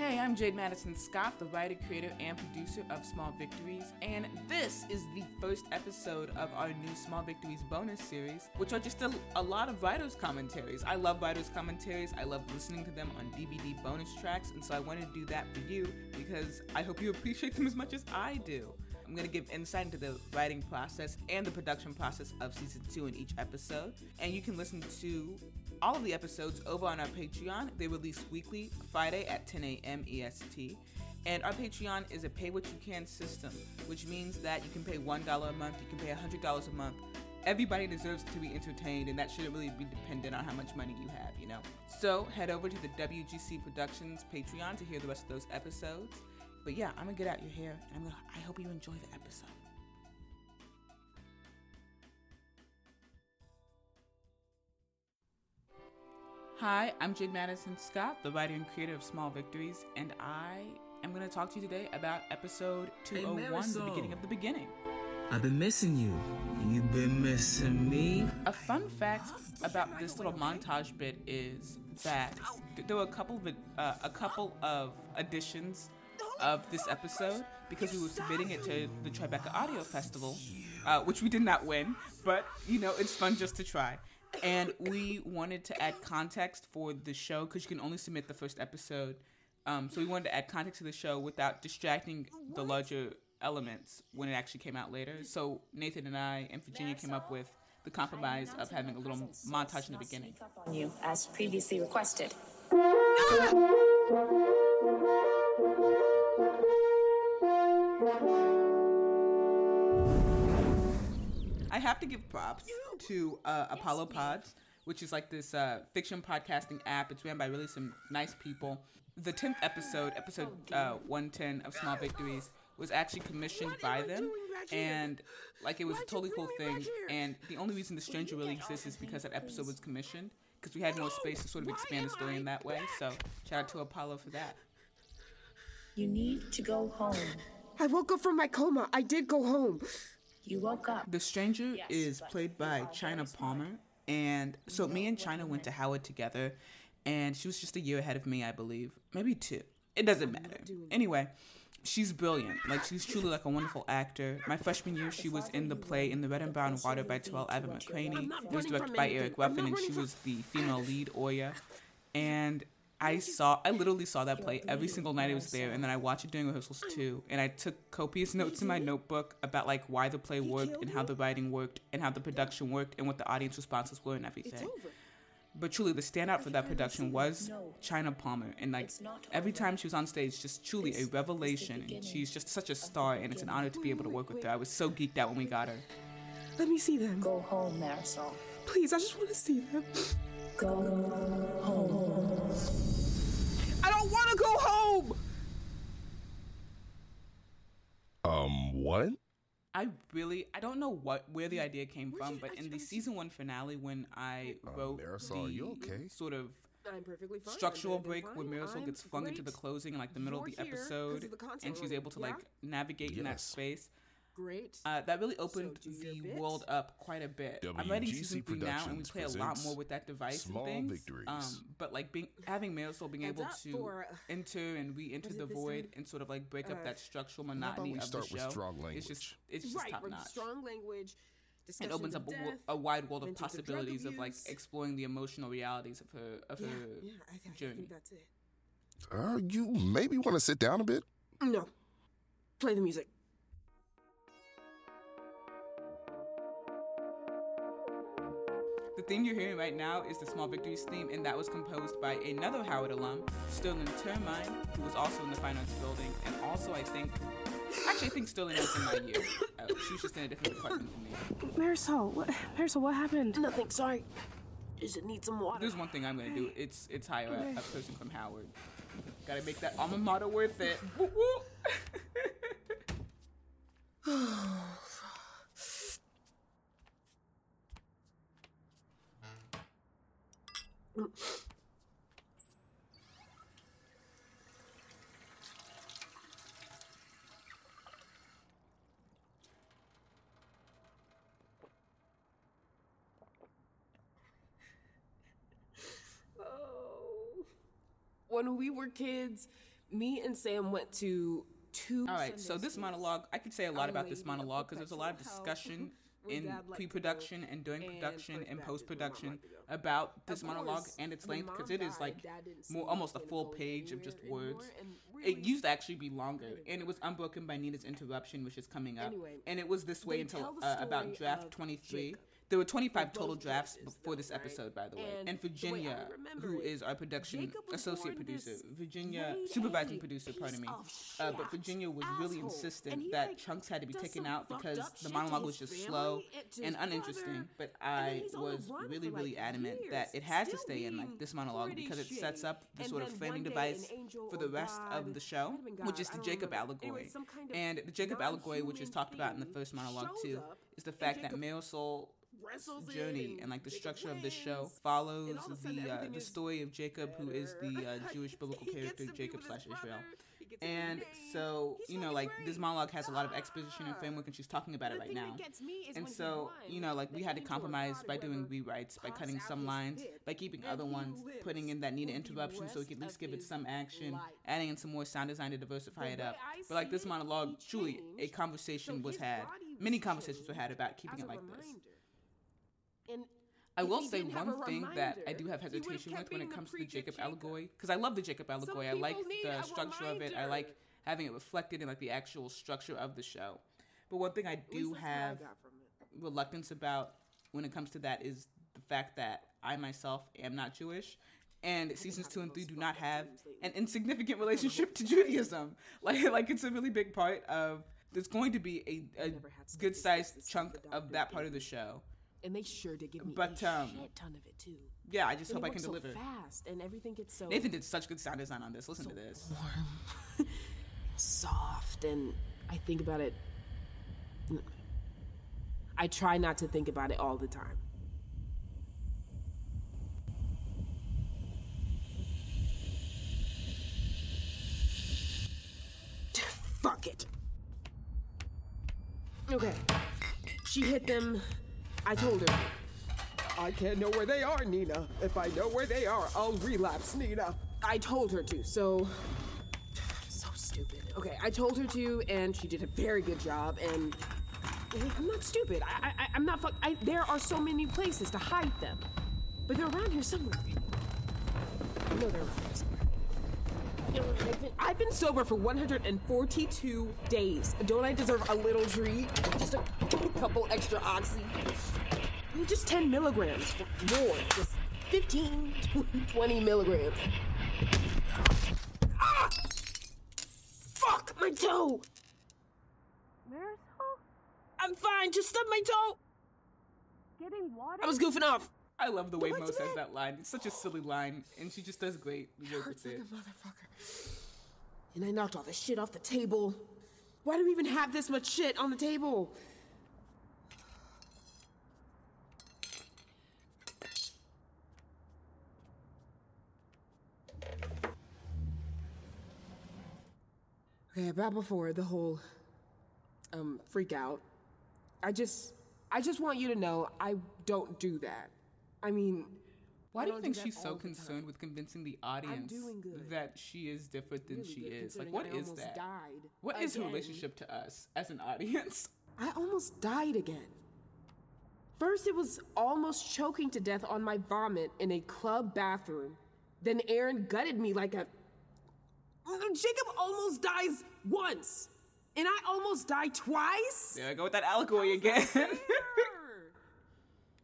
Hey, I'm Jade Madison Scott, the writer, creator, and producer of Small Victories, and this is the first episode of our new Small Victories bonus series, which are just a, a lot of writers' commentaries. I love writers' commentaries, I love listening to them on DVD bonus tracks, and so I wanted to do that for you because I hope you appreciate them as much as I do. I'm going to give insight into the writing process and the production process of season two in each episode. And you can listen to all of the episodes over on our Patreon. They release weekly, Friday at 10 a.m. EST. And our Patreon is a pay what you can system, which means that you can pay $1 a month, you can pay $100 a month. Everybody deserves to be entertained, and that shouldn't really be dependent on how much money you have, you know? So head over to the WGC Productions Patreon to hear the rest of those episodes. But yeah, I'm gonna get out your hair, and I'm gonna. I hope you enjoy the episode. Hi, I'm Jade Madison Scott, the writer and creator of Small Victories, and I am going to talk to you today about episode 201, hey, the beginning of the beginning. I've been missing you. You've been missing me. A fun fact about this little montage bit is that there were a couple of uh, a couple of additions of this episode because we were submitting it to the Tribeca Audio Festival, uh, which we did not win, but you know, it's fun just to try. And we wanted to add context for the show because you can only submit the first episode. Um, so we wanted to add context to the show without distracting the larger elements when it actually came out later. So Nathan and I and Virginia came up with the compromise of having a little montage in the beginning. On You, as previously requested. Have to give props to uh, Apollo Pods, which is like this uh, fiction podcasting app. It's ran by really some nice people. The 10th episode, episode uh, 110 of Small Victories, was actually commissioned by them. And like it was a totally cool thing. And the only reason The Stranger really exists is because that episode was commissioned. Because we had more space to sort of expand the story in that way. So shout out to Apollo for that. You need to go home. I woke up from my coma. I did go home. You woke up. The stranger yes, is played by China Palmer. And so me and China went to Howard together. And she was just a year ahead of me, I believe. Maybe two. It doesn't matter. Anyway, she's brilliant. Like she's truly like a wonderful actor. My freshman year, she was in the play "In the Red and Brown Water" by Tarell Alvin McCraney. It was directed by Eric Ruffin, and she was the female lead Oya. And I saw, I literally saw that play every single night it was there, and then I watched it during rehearsals too. And I took copious notes in my notebook about like why the play worked and how the writing worked and how the production worked and what the audience responses were and everything. But truly, the standout for that production was China Palmer, and like every time she was on stage, just truly a revelation. And she's just such a star, and it's an honor to be able to work with her. I was so geeked out when we got her. Let me see them. Go home, Marisol. Please, I just want to see them. Go home. I don't want to go home. Um, what? I really I don't know what where the idea came from, but in the season one finale when I uh, wrote Marisol, the you okay? sort of I'm perfectly fine. structural break where Marisol I'm gets flung great. into the closing in like the middle You're of the episode, the and she's able to yeah? like navigate yes. in that space. Great. Uh, that really opened so the world up quite a bit. WGC I'm writing season three now, and we play a lot more with that device small and things. Victories. Um, but like being having Marisol being able to for, enter and re-enter the void time? and sort of like break uh, up that structural monotony of the show. strong language? It's just it's just right, top notch. Strong language. It opens up a, a, wide world of possibilities of like exploring the emotional realities of her of yeah, her yeah, I, I journey. think that's it. Uh, you maybe want to sit down a bit. No, play the music. Theme you're hearing right now is the Small Victories theme, and that was composed by another Howard alum, Sterling Termine, who was also in the Fine Arts building, and also, I think, actually, I think Sterling was in my year. Uh, she was just in a different department than me. Marisol, what, Marisol, what happened? Nothing, sorry. Does it need some water? There's one thing I'm gonna do. It's it's hire okay. a, a person from Howard. Gotta make that alma mater worth it. oh. When we were kids, me and Sam went to two. All right, so this schools. monologue, I could say a lot about this monologue because there's a lot of discussion in pre-production and during and production and post-production where Mom Let Go. about this Of monologue and its length because it is like more almost a full page of just words. and It used to actually be longer, and it was unbroken by Nina's interruption, which is coming up. Anyway, and it was this way until uh, about draft 23. Jacob. There were 25 total drafts before this right? episode, by the way. And And the way I Virginia, who our production associate producer, Virginia supervising producer, pardon me. Uh, but Virginia was really insistent that like, chunks had to be taken out because the monologue was just slow and to and his uninteresting. But I he's on the was really, for, really adamant that it has to stay in like this monologue because it sets up the sort of framing one day an device for the rest of the show, might have been which is the Jacob allegory. Anyway, some kind of and the Jacob allegory, which is talked about in the first monologue too, is the fact that Marisol wrestles journey and and like the Jacob structure of this show follows And all of a sudden the uh, the story of Jacob, who is the uh. Jewish biblical character Jacob slash Israel. brother. He gets a new And so He's you know, like this monologue has a lot of exposition and Ah. framework, and she's talking about The it right now. gets me is And so you know, like we had to compromise by doing rewrites, by cutting some lines, by keeping other ones, putting in that needed interruption so we could at least give it some action, adding in some more sound design to diversify it up. But like this monologue, truly a conversation was had. Many conversations were had about keeping it like this. Reminder. And I will say one thing that I do have hesitation with when it comes to the Jacob Jacob. allegory, because I love the Jacob allegory. I like the structure of it. I like having it reflected in like the actual structure of the show. But one thing I do I have it. reluctance about when it comes to that is the fact that I myself am not Jewish. And seasons two and three do not have an insignificant relationship to Judaism. Like, like it's a really big part of. There's going to be a, a never had stuff good sized chunk of that part of the show. And they sure did give me But, a um, shit ton of it too. Yeah, I just And hope I can deliver. so fast, and everything gets so Nathan did such good sound design on this. Listen to this. warm, soft, and I think about it. I try not to think about it all the time. Fuck it. Okay. She hit them. I told her. I can't know where they are, Nina. If I know where they are, I'll relapse, Nina. I told her to, so. So stupid. Okay, I told her to, and she did a very good job, and. I'm not stupid. I, I, I'm not fuck. I, there are so many places to hide them. But they're around here somewhere. Know they're around here somewhere. You know, I've been, sober for 142 days. Don't I deserve a little treat? Just a couple extra oxy. Just 10 milligrams. More. Just 15, 20 milligrams. Ah! Fuck my toe! Marisol? I'm fine. Just stub my toe. Getting water? I was goofing off. I love the way What's Mo says that? that line. It's such a silly line, and she just does great work Hurts with like it. And I knocked all the shit off the table. Why do we even have this much shit on the table? Okay, about before the whole um freak out. I just I just want you to know I don't do that. I mean, Why do you think she's so concerned with convincing the audience that she is different than Really she good, is? Like, what I is that? What is her relationship to us as an audience? I almost died again. First, it was almost choking to death on my vomit in a club bathroom. Then Aaron gutted me like a. Jacob almost dies once, and I almost die twice. There I go with that allegory again.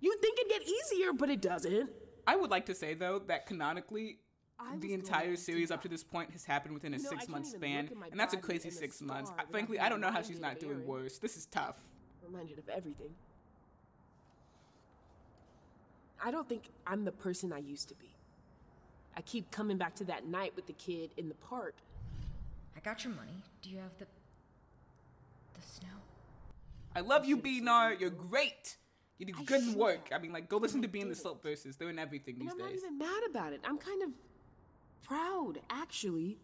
you think it'd get easier, but it doesn't. I would like to say though that canonically, I the entire series up to this point has happened within a You know, I six month span, look at my and that's a crazy six months. I, frankly, I don't know how she's not doing Aaron. worse. This is tough. Reminded of everything. I don't think I'm the person I used to be. I keep coming back to that night with the kid in the park. I got your money. Do you have the the snow? I love you, Benar. You're great. You I good work. I mean, like, go listen to Being the. Slope verses. They're in everything And these I'm not days. even mad about it. I'm kind of proud, actually.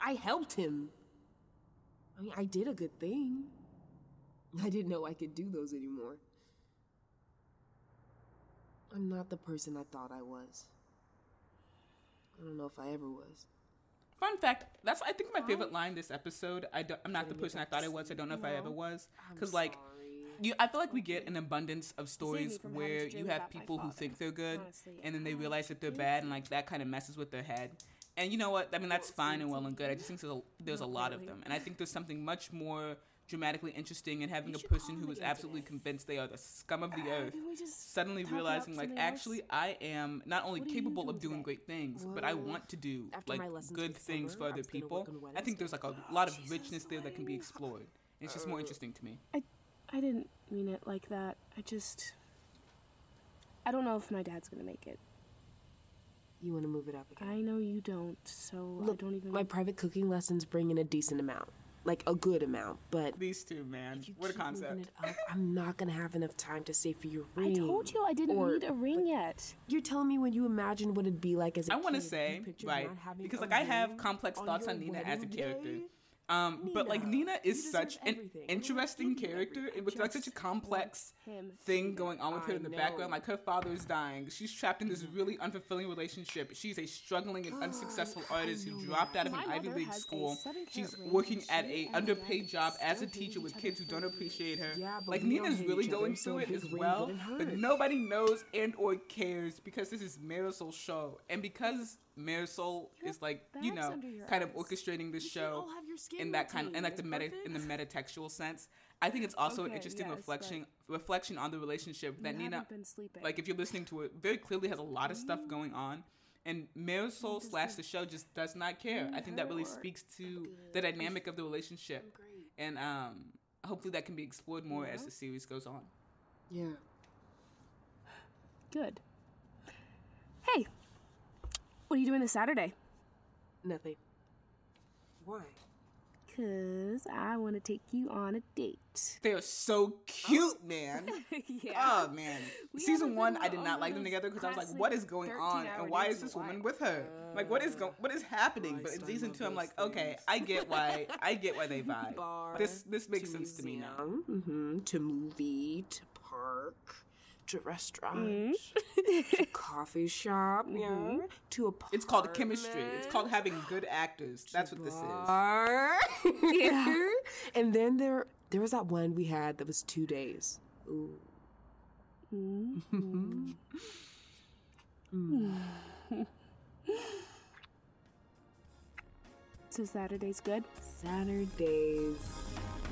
I helped him. I mean, I did a good thing. I didn't know I could do those anymore. I'm not the person I thought I was. I don't know if I ever was. Fun fact: That's I think my favorite line this episode. I don't, I'm not the person I thought I was. I don't know if I ever was. Because like, you, I feel like we get an abundance of stories where you have people who think they're good, Honestly, and then they realize that they're bad, and like that kind of messes with their head. And you know what? I mean, that's fine and well and good. I just think there's a, there's a lot of them, and I think there's something much more dramatically interesting in having a person who is absolutely convinced they are the scum of the earth we just suddenly realizing like else? actually I am not only What are you capable of doing today? great things, but I want to do like good things Summer, for other people. I think there's like a lot of richness there that can be explored. It's just more interesting to me. I, I didn't mean it like that. I just. I don't know if my dad's gonna make it. You want to move it up again? I know you don't, so I Look, don't even. my private cooking lessons bring in a decent amount, like a good amount. But These two, man, what a concept. it up, I'm not gonna have enough time to save for your ring. I told you I didn't Or- need a ring yet. You're telling me when you imagine what it'd be like as a I want to kid, you say pictured right not having because like I have complex on thoughts on Nina as a character. day? Um, but like Nina, Nina is such an everything. Interesting character, and with like such a complex thing going on with her I in the background. Like her father's dying, she's trapped in this really unfulfilling relationship. She's a struggling and unsuccessful artist who dropped out of an My Ivy League school. She's working at a underpaid job as a teacher with kids who don't appreciate her. Yeah, like Nina's really going so through it as well, but nobody knows and or cares because this is Marisol's show, and because Marisol is like you know under your kind of orchestrating this You show all have your skin in that kind of in routine. like the It's meta in the perfect. metatextual sense. I think it's also an interesting yes, reflection reflection on the relationship that Nina been sleeping. like if you're listening to it very clearly has a lot of stuff going on and Marisol slash the show just does not care. I think that really speaks to the dynamic of the relationship, and um, hopefully that can be explored more as the series goes on. Yeah. Good. Hey, what are you doing this Saturday? Nothing. Why? Cause I want to take you on a date. They are so cute, man. yeah. Oh man, We season one I did not like them together because I was like, what is going on and why is this a woman with her? Like what is go- what is happening? But in season two, I'm those like, okay. I get why I get why they vibe. Bar This this makes sense to me now. hmm To movie, to park, to restaurant, Mm-hmm. to coffee shop, yeah, to a It's called chemistry. It's called having good actors. That's what this is. bar. Yeah. and then there there was that one we had that was two days. Ooh. Mm-hmm. So Saturday's good. Saturdays,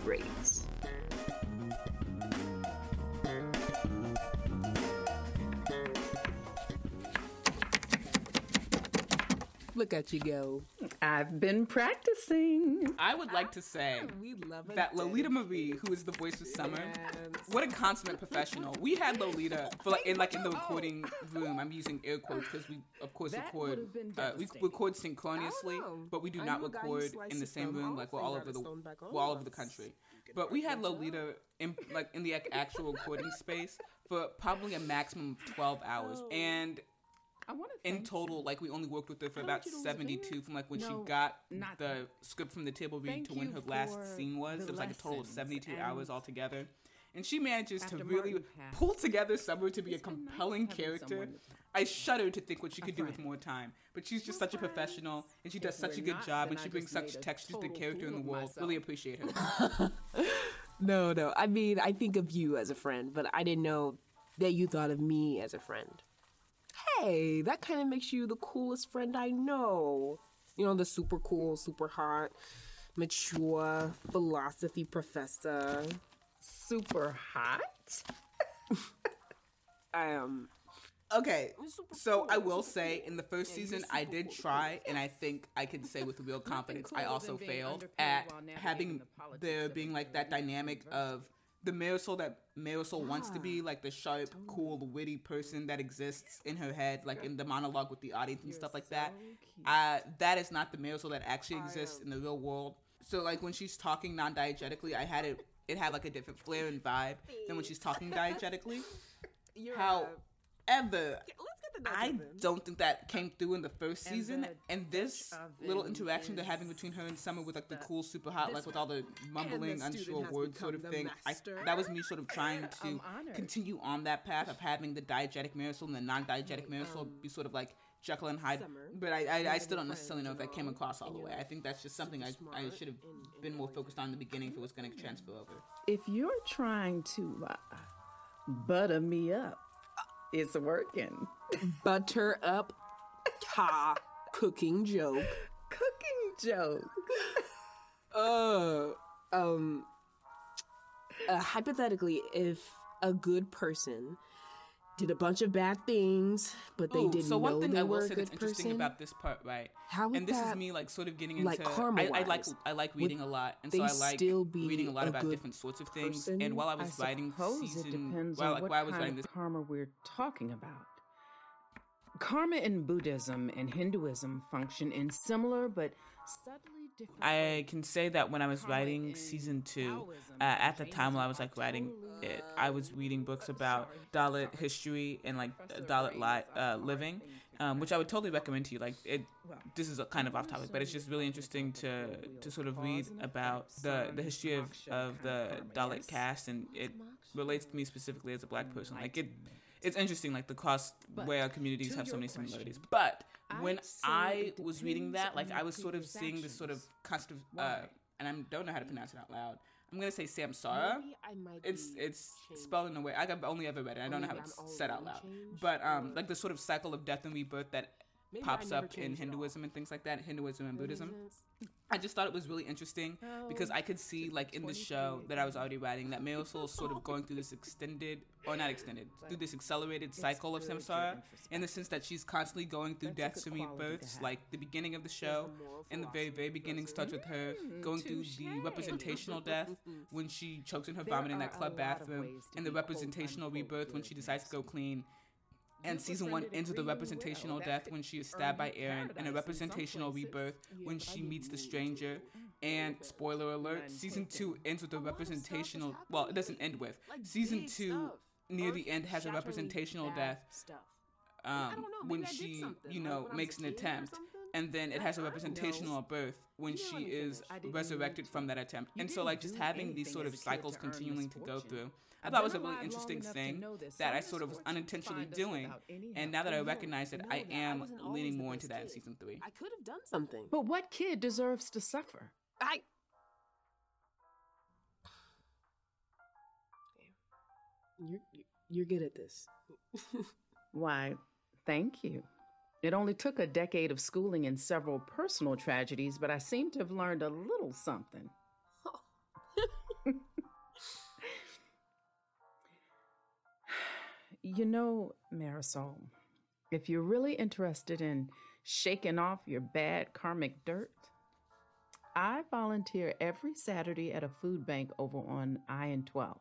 great. Look at you go. I've been practicing. I would like to say We love a that Lolita Marie, who is the voice of Summer, what a consummate professional. We had Lolita for like in like in the recording room. I'm using air quotes because we of course That record uh, we record synchronously, but we do I not knew a guy who record in the same room. Like we're all over the sewn we're all over the country. But we had Lolita in like in the actual recording space for probably a maximum of 12 hours, and I want to in total, like we only worked with her for about 72 from like when she got not the script from the table read to when her last scene was. It was like a total of 72 hours altogether. And she manages to after really passed, pull together Summer to be a it's nice compelling character. someone to talk I shudder to think what she could do with more time. But she's just such a professional and she does If such a good not, job and I she brings such texture to the character in the world. myself. Really appreciate her. No, no. I mean, I think of you as a friend, but I didn't know that you thought of me as a friend. Hey, that kind of makes you the coolest friend I know. You know, the super cool, super hot, mature philosophy professor. super hot. I am. Okay, so I will say in the first season I did try, and I think I can say with real confidence I also failed at having the there being like that dynamic of the Marisol that Marisol wants to be, like the sharp, cool, witty person that exists in her head, like in the monologue with the audience and stuff like that. Uh, that is not the Marisol that actually exists in the real world. So like when she's talking non-diegetically, I had it. It had like a different flair and vibe than when she's talking diegetically. However, I don't think that came through in the first And season. the And this little interaction they're having between her and Summer with like the cool, super hot, like with all the mumbling, student unsure words sort of thing. I, master. that was me sort of trying to continue on that path of having the diegetic Marisol and the non-diegetic Marisol be sort of like Jekyll and Hyde, Summer. but I, I, I still don't necessarily know if that came across all the way. I think that's just something I, I should have and- and been more focused on in the beginning if it was going to transfer over. If you're trying to uh, butter me up, it's working. Butter up, ha, cooking joke. Cooking joke. Uh, um, uh, hypothetically, if a good person did a bunch of bad things, but they Ooh, didn't so one know thing they I were will a say good that's interesting person, about this part, right? How would and this is that, me like sort of getting into like, I, I like karma-wise, I like reading a lot, and they so I like still be reading a lot a about good different sorts of things. person? And while I was I writing suppose season, it depends while, on like, what while I was kind writing of this, karma we're talking about. Karma in Buddhism and Hinduism function in similar but subtly different I can say that when I was writing season two, uh, at the time while I was like writing it, I was reading books about Dalit history and like Dalit li- uh, living, um, which I would totally recommend to you. Like it, this is a kind of off topic, but it's just really interesting to to sort of read about the the history of of the Dalit caste, and it relates to me specifically as a black person. Like it. It's interesting, like the cross where our communities have so many similarities. But when I was reading that, like I was sort of seeing this sort of constant, uh, and I don't know how to pronounce it out loud. I'm gonna say Samsara. Maybe I might It's it's changed. spelled in a way I have only ever read it. I don't know how it's said out loud. changed, But um, like the sort of cycle of death and rebirth that Maybe pops up in changed at all. Hinduism and things like that, Hinduism and Buddhism. I just thought it was really interesting because I could see like in the show that I was already writing that Marisol is sort of going through this extended or not extended through this accelerated cycle of samsara. in the sense that she's constantly going through deaths and rebirths. Like the beginning of the show, in the very very beginning starts with her going through the representational death when she chokes in her vomit in that club bathroom, and the representational rebirth when she decides to go clean. And season one ends with a representational. Death when she is stabbed by Aaron, and a paradise in some representational rebirth when she meets the stranger. And spoiler alert, season two ends with a representational. Well, it doesn't end with. Season two, near the end, has a representational death um, when she, you know, when I was makes an attempt. And then it has a representational birth when You know, she is finish. I didn't resurrected from that attempt. And so, like, just having these sort of cycles to continuing to go through, I I've thought was a really interesting thing that that I sort of was unintentionally doing. And now that I recognize that I am leaning more into that in season three. I could have done something. But what kid deserves to suffer? I. You're you're good at this. Why, thank you. It only took a decade of schooling and several personal tragedies, but I seem to have learned a little something. you know, Marisol, if you're really interested in shaking off your bad karmic dirt, I volunteer every Saturday at a food bank over on I and 12th.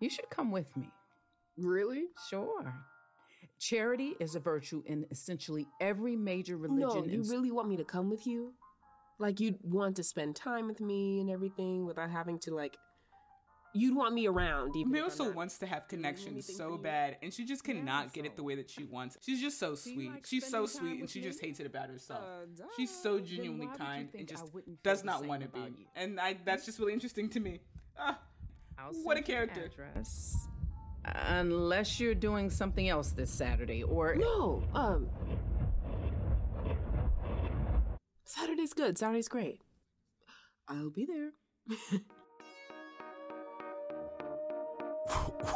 You should come with me. Really? Sure. Charity is a virtue in essentially every major religion. No, you and- really want me to come with you? Like you'd want to spend time with me and everything without having to like. You'd want me around even. if I'm Marisol not- wants to have connections so bad, and she just cannot get it the way that she wants. She's just so sweet. like She's so sweet, and she me? just hates it about herself. Uh, She's so genuinely Then why would you kind and just does not want to be. you? And I, that's just really interesting to me. Ah, what a send you an character. Address. Unless you're doing something else this Saturday, or No, um. Saturday's good. Saturday's great. I'll be there.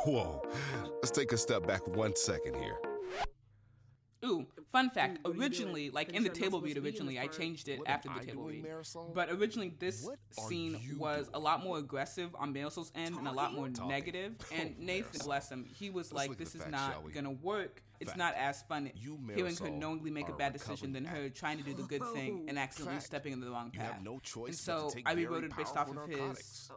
Whoa. Let's take a step back one second here. Ooh, fun fact. what originally, like in the sure I'm not table supposed read to be in originally, I changed it after the I table doing, read. Marisol? But originally, this What scene you was a lot more aggressive on Marisol's end and a lot more Talking. negative. And Oh, Nathan, Marisol. bless him, he was Let's like, "This is facts, shall not gonna work. It's Fact. not as fun You, hearing her knowingly make a bad decision than her trying to do the good thing and accidentally Fact. stepping in the wrong You path." have no choice and so I rewrote it based off of powerful his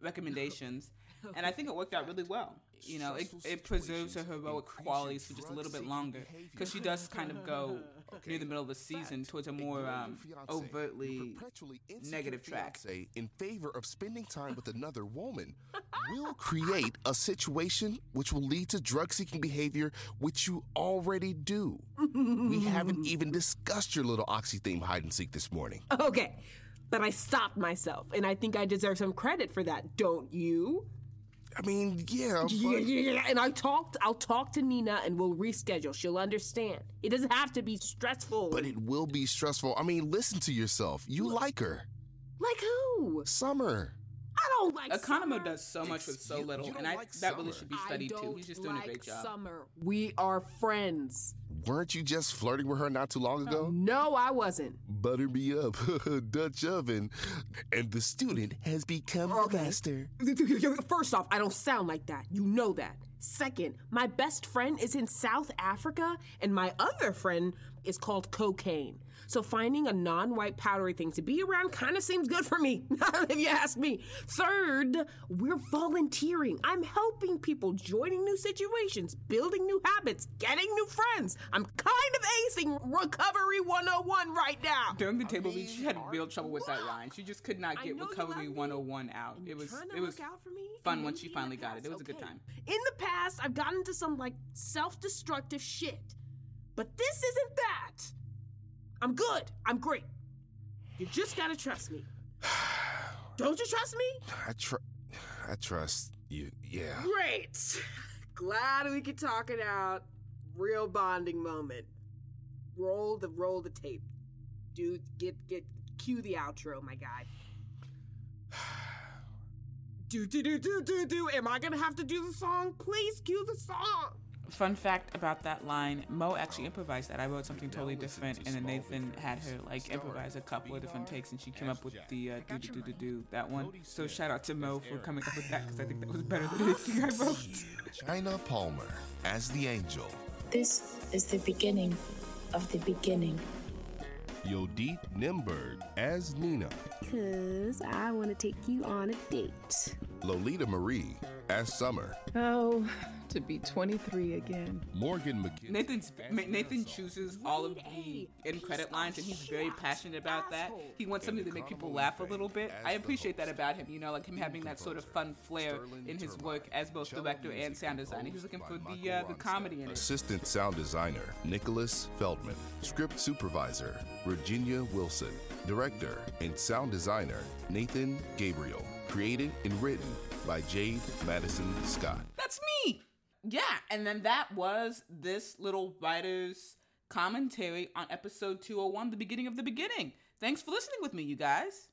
recommendations, and I think it worked out really well. You know, it, it preserves her heroic qualities for just a little bit longer because she does kind of go near the middle of the season Fact. towards a more um, fiancé, overtly perpetually negative track. fiancé in favor of spending time with another woman will create a situation which will lead to drug-seeking behavior, which you already do. we haven't even discussed your little oxy theme hide and seek this morning. Okay, but I stopped myself, and I think I deserve some credit for that, don't you? I mean, yeah, but Yeah, yeah, yeah. And I talked. I'll talk to Nina, and we'll reschedule. She'll understand. It doesn't have to be stressful. but it will be stressful. I mean, listen to yourself. You like her, like who? Summer. I don't like Economo Summer. does so much with so You- little, you and I like that really should be studied too. don't He's just doing like a great job. Summer. We are friends. Weren't you just flirting with her not too long ago? No, I wasn't. Butter me up, Dutch oven, and the student has become the Okay. master. First off, I don't sound like that. You know that. Second, my best friend is in South Africa, and my other friend is called cocaine. So finding a non-white powdery thing to be around kind of seems good for me, if you ask me. Third, we're volunteering. I'm helping people, joining new situations, building new habits, getting new friends. I'm kind of acing Recovery 101 right now. During the table read, she had real trouble with that line. She just could not get Recovery 101 out. and It was it was out for me, fun and when she finally the got it. It past, was a good time. In the past, I've gotten into some like self-destructive shit. But this isn't that. I'm good. I'm great. You just gotta trust me. Don't you trust me? I tr- I trust you. Yeah. Great. Glad we could talk it out. Real bonding moment. Roll the roll the tape. Dude, get get cue the outro, my guy. Do do do do do do. Am I gonna have to do the song? Please cue the song. Fun fact about that line: Mo actually improvised that. I wrote something totally different, and then Nathan had her like improvise a couple of different takes, and she came up with the uh, do do do do do that one. So shout out to Mo for coming up with that because I think that was better than anything I wrote. China Palmer as the angel. This is the beginning of the beginning. Yodit Nimberg as Nina. Cause I want to take you on a date. Lolita Marie as Summer. Oh, to be 23 again. Morgan McGinnis. Nathan's Ma- Nathan chooses all of the end credit lines, and he's very passionate about that. He wants something to make people laugh a little bit. I appreciate that about him. You know, like him having that sort of fun flair in his work as both director and sound designer. He's looking for the uh, the comedy in it. Assistant sound designer Nicholas Feldman. Script supervisor Virginia Wilson. Director and sound designer Nathan Gabriel. Created and written by Jade Madison Scott. That's me. Yeah, and then that was this little writer's commentary on episode 201, the beginning of the beginning. Thanks for listening with me, you guys.